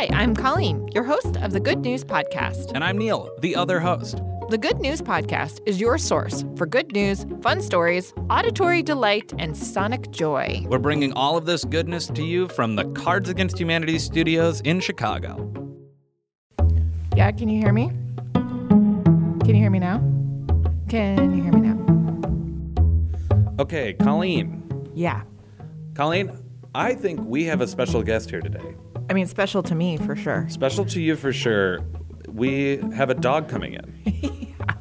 Hi, I'm Colleen, your host of the Good News Podcast. And I'm Neil, the other host. The Good News Podcast is your source for good news, fun stories, auditory delight, and sonic joy. We're bringing all of this goodness to you from the Cards Against Humanity studios in Chicago. Yeah, can you hear me? Can you hear me now? Can you hear me now? Okay, Colleen. Yeah. Colleen, I think we have a special guest here today. I mean, special to me for sure. Special to you for sure. We have a dog coming in. yeah.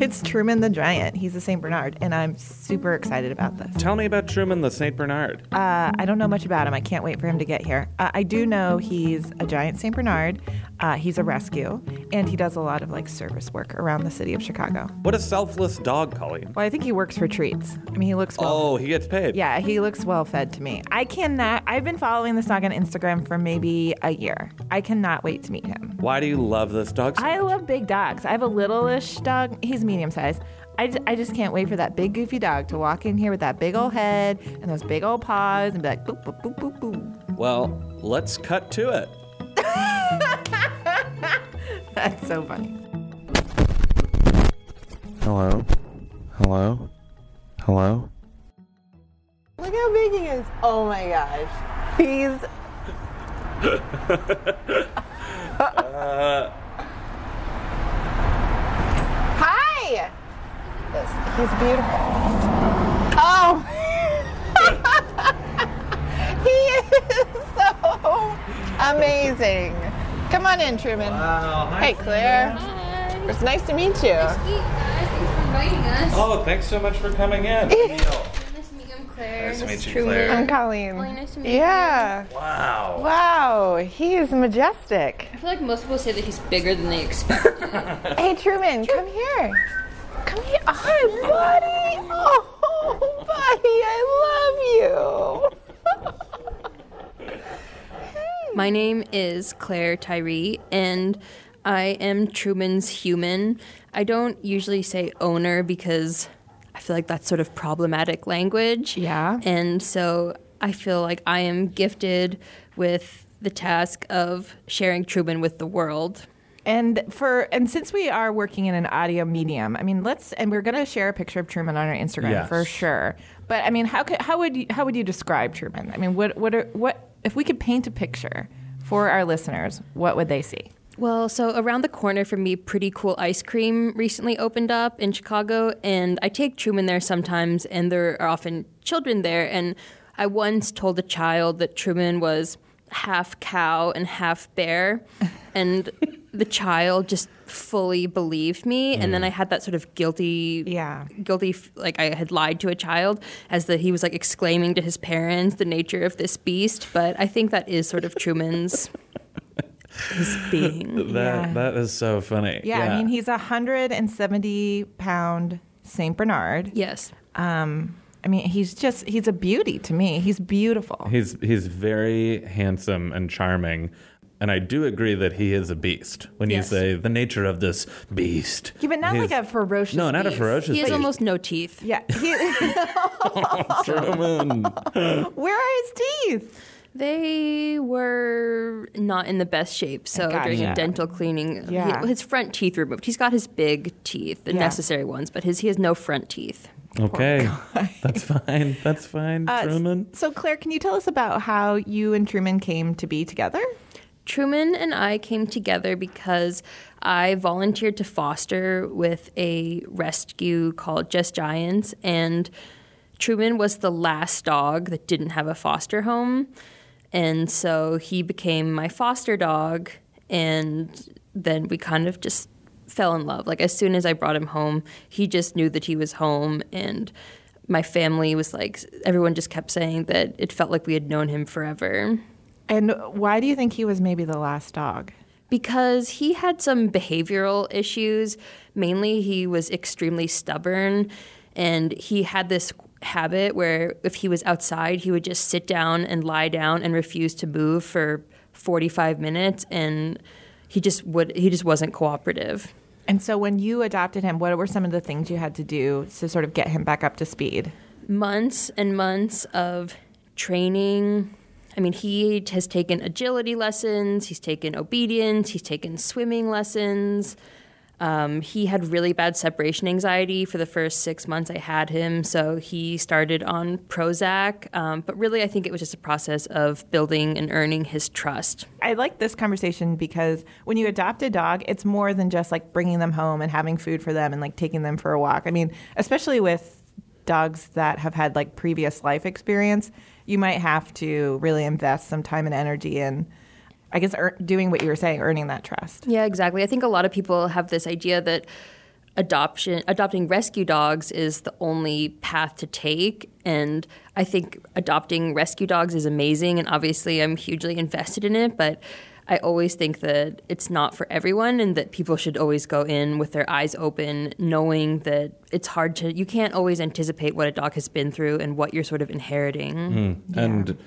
It's Truman the Giant. He's a St. Bernard, and I'm super excited about this. Tell me about Truman the St. Bernard. Uh, I don't know much about him. I can't wait for him to get here. Uh, I do know he's a giant St. Bernard. Uh, he's a rescue, and he does a lot of like service work around the city of Chicago. What a selfless dog, Colleen. Well, I think he works for treats. I mean, he looks well. Oh, he gets paid. Yeah, he looks well fed to me. I cannot. I've been following this dog on Instagram for maybe a year. I cannot wait to meet him. Why do you love this dog so I love big dogs. I have a little-ish dog. He's medium sized. I just, I just can't wait for that big goofy dog to walk in here with that big old head and those big old paws and be like boop boop boop boop boop. Well, let's cut to it. That's so funny. Hello? Hello? Hello? Look how big he is. Oh my gosh. He's Hi. Yes, he's beautiful. Oh. he is so amazing. Come on in, Truman. Hey, Claire. Hi. It's nice to meet you. Thanks for inviting us. Oh, thanks so much for coming in. Nice to meet you. I'm Claire. Nice to meet you, Truman. Claire. I'm Colleen. Really nice to meet you. Yeah. Wow. Wow, he is majestic. I feel like most people say that he's bigger than they expect. Hey, Truman, come here. Come here. Hi, buddy. Oh, buddy, I love you. My name is Claire Tyree, and I am Truman's human. I don't usually say owner because I feel like that's sort of problematic language. Yeah. And so I feel like I am gifted with the task of sharing Truman with the world. And for and since we are working in an audio medium, I mean, let's and we're gonna share a picture of Truman on our Instagram Yes. for sure. But I mean, how could how would you, how would you describe Truman? I mean, what what are, what if we could paint a picture for our listeners? What would they see? Well, so around the corner from me, Pretty Cool Ice Cream recently opened up in Chicago, and I take Truman there sometimes, and there are often children there. And I once told a child that Truman was half cow and half bear, and the child just fully believed me. And then I had that sort of guilty, Yeah. guilty, like I had lied to a child, as that he was like exclaiming to his parents the nature of this beast. But I think that is sort of Truman's. His being. That Yeah. that is so funny. Yeah, I mean, he's a hundred and seventy pound Saint Bernard. Yes. Um, I mean, he's just he's a beauty to me. He's beautiful. He's he's very handsome and charming. And I do agree that he is a beast. When Yes. you say the nature of this beast. Yeah, but not like a ferocious. No, not a beast. ferocious He has beast. almost no teeth. Yeah. He, Truman. where are his teeth? They were not in the best shape. So Gotcha. during a dental cleaning, he- Yeah. his front teeth removed. He's got his big teeth, the Yeah. necessary ones, but his he has no front teeth. Okay. That's fine. That's fine, Uh, Truman. So, Claire, can you tell us about how you and Truman came to be together? Truman and I came together because I volunteered to foster with a rescue called Just Giants, and Truman was the last dog that didn't have a foster home. And so he became my foster dog, and then we kind of just fell in love. Like, as soon as I brought him home, he just knew that he was home, and my family was like, everyone just kept saying that it felt like we had known him forever. And why do you think he was maybe the last dog? because he had some behavioral issues. Mainly, he was extremely stubborn, and he had this habit where if he was outside, he would just sit down and lie down and refuse to move for 45 minutes, and he just would he just wasn't cooperative. And so, when you adopted him, what were some of the things you had to do to sort of get him back up to speed? months and months of training I mean, he has taken agility lessons, he's taken obedience, he's taken swimming lessons. Um, he had really bad separation anxiety for the first six months I had him, so he started on Prozac. Um, but really, I think it was just a process of building and earning his trust. I like this conversation because when you adopt a dog, it's more than just like bringing them home and having food for them and like taking them for a walk. I mean, especially with dogs that have had like previous life experience, you might have to really invest some time and energy in, I guess, er- doing what you were saying, earning that trust. Yeah, exactly. I think a lot of people have this idea that adoption adopting rescue dogs is the only path to take and I think adopting rescue dogs is amazing and obviously I'm hugely invested in it but I always think that it's not for everyone and that people should always go in with their eyes open knowing that it's hard to you can't always anticipate what a dog has been through and what you're sort of inheriting. And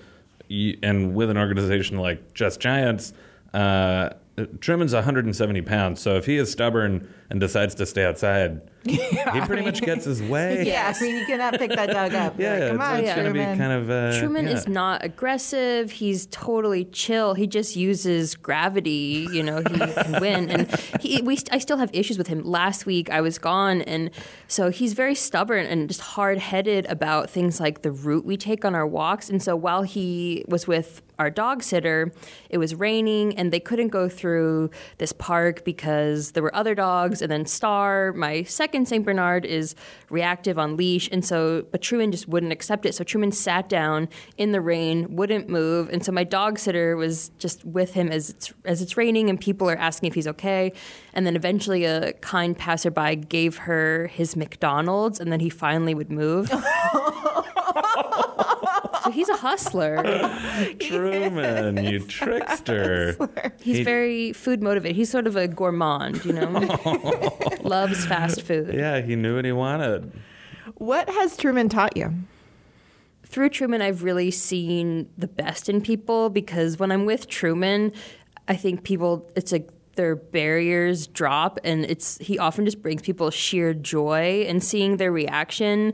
y- and with an organization like Just Giants, uh, Truman's 170 pounds. So if he is stubborn and decides to stay outside, he pretty much gets his way. Yeah, I mean, you cannot pick that dog up. Yeah, like, come it's, on, it's going to be Truman. kind of. Uh, Truman yeah. is not aggressive. He's totally chill. He just uses gravity. You know, he can win. And he, we, I still have issues with him. Last week I was gone, and so he's very stubborn and just hard headed about things like the route we take on our walks. And so while he was with our dog sitter, it was raining, and they couldn't go through this park because there were other dogs. And then Star, my second Saint Bernard, is reactive on leash, and so but Truman just wouldn't accept it. So Truman sat down in the rain, wouldn't move, and so my dog sitter was just with him as it's as it's raining, and people are asking if he's okay. And then eventually, a kind passerby gave her his McDonald's, and then he finally would move. so he's a hustler. Truman, you trickster. He's He- very food motivated. He's sort of a gourmand, you know. Loves fast food. Yeah, he knew what he wanted. What has Truman taught you? through Truman, I've really seen the best in people because when I'm with Truman, I think people, it's like their barriers drop and it's, he often just brings people sheer joy and seeing their reaction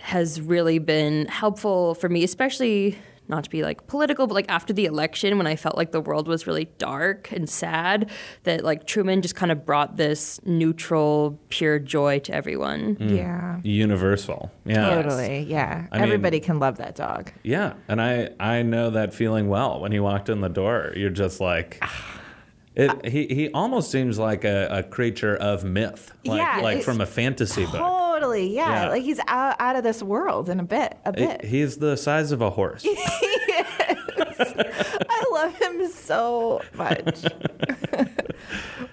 has really been helpful for me, especially not to be like political, but like after the election when I felt like the world was really dark and sad, that like Truman just kind of brought this neutral, pure joy to everyone. Mm. Yeah. Universal. Yeah. Totally. Yeah. I mean- Everybody can love that dog. Yeah, and I I know that feeling well. When he walked in the door, you're just like, ah. it, he he almost seems like a, a creature of myth, like Yeah, like from a fantasy book. Totally. Yeah. Yeah. Like he's out, out of this world in a bit. A bit. He- He's the size of a horse. I love him so much.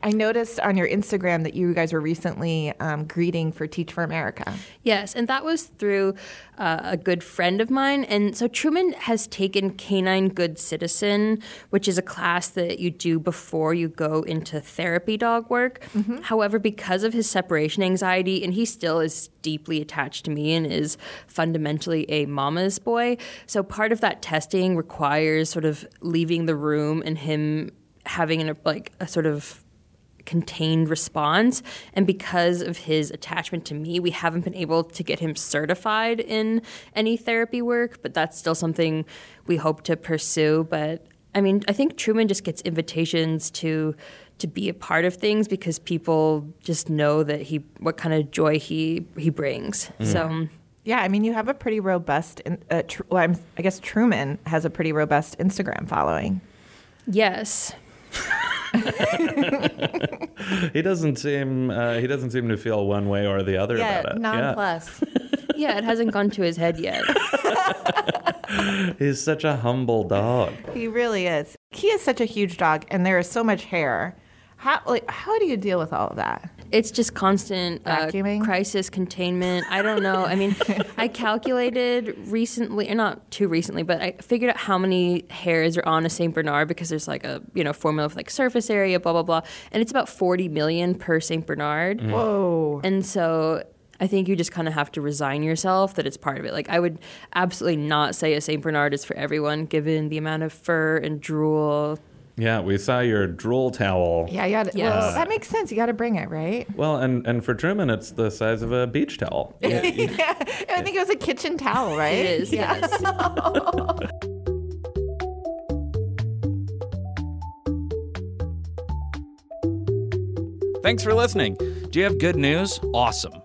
I noticed on your Instagram that you guys were recently um, greeting for Teach for America. Yes, and that was through uh, a good friend of mine. And so Truman has taken Canine Good Citizen, which is a class that you do before you go into therapy dog work. However, because of his separation anxiety, and he still is deeply attached to me and is fundamentally a mama's boy, so part of that testing requires sort of leaving the room and him having an, like a sort of contained response. And because of his attachment to me, we haven't been able to get him certified in any therapy work, but that's still something we hope to pursue. But I mean, I think Truman just gets invitations to to be a part of things because people just know that he what kind of joy he he brings. So Yeah, I mean, you have a pretty robust. in- Uh, tr- well, I'm, I guess Truman has a pretty robust Instagram following. yes. he doesn't seem uh, he doesn't seem to feel one way or the other Yeah, about it. nonplus. Yeah, it hasn't gone to his head yet. He's such a humble dog. he really is. He is such a huge dog, and there is so much hair. How like how do you deal with all of that? It's just constant uh, Vacuuming? crisis containment. I don't know. I mean, I calculated recently, or not too recently, but I figured out how many hairs are on a Saint Bernard because there's like a you know formula for like surface area, blah blah blah, and it's about 40 million per Saint Bernard. Whoa. And so I think you just kind of have to resign yourself that it's part of it. Like I would absolutely not say a Saint Bernard is for everyone, given the amount of fur and drool. Yeah, we saw your drool towel. Yeah, you got. Yes. Well, that makes sense. You got to bring it, right? Well, and, and for Truman, it's the size of a beach towel. yeah, I think it was a kitchen towel, right? It is, yeah. yes. Thanks for listening. Do you have good news? Awesome.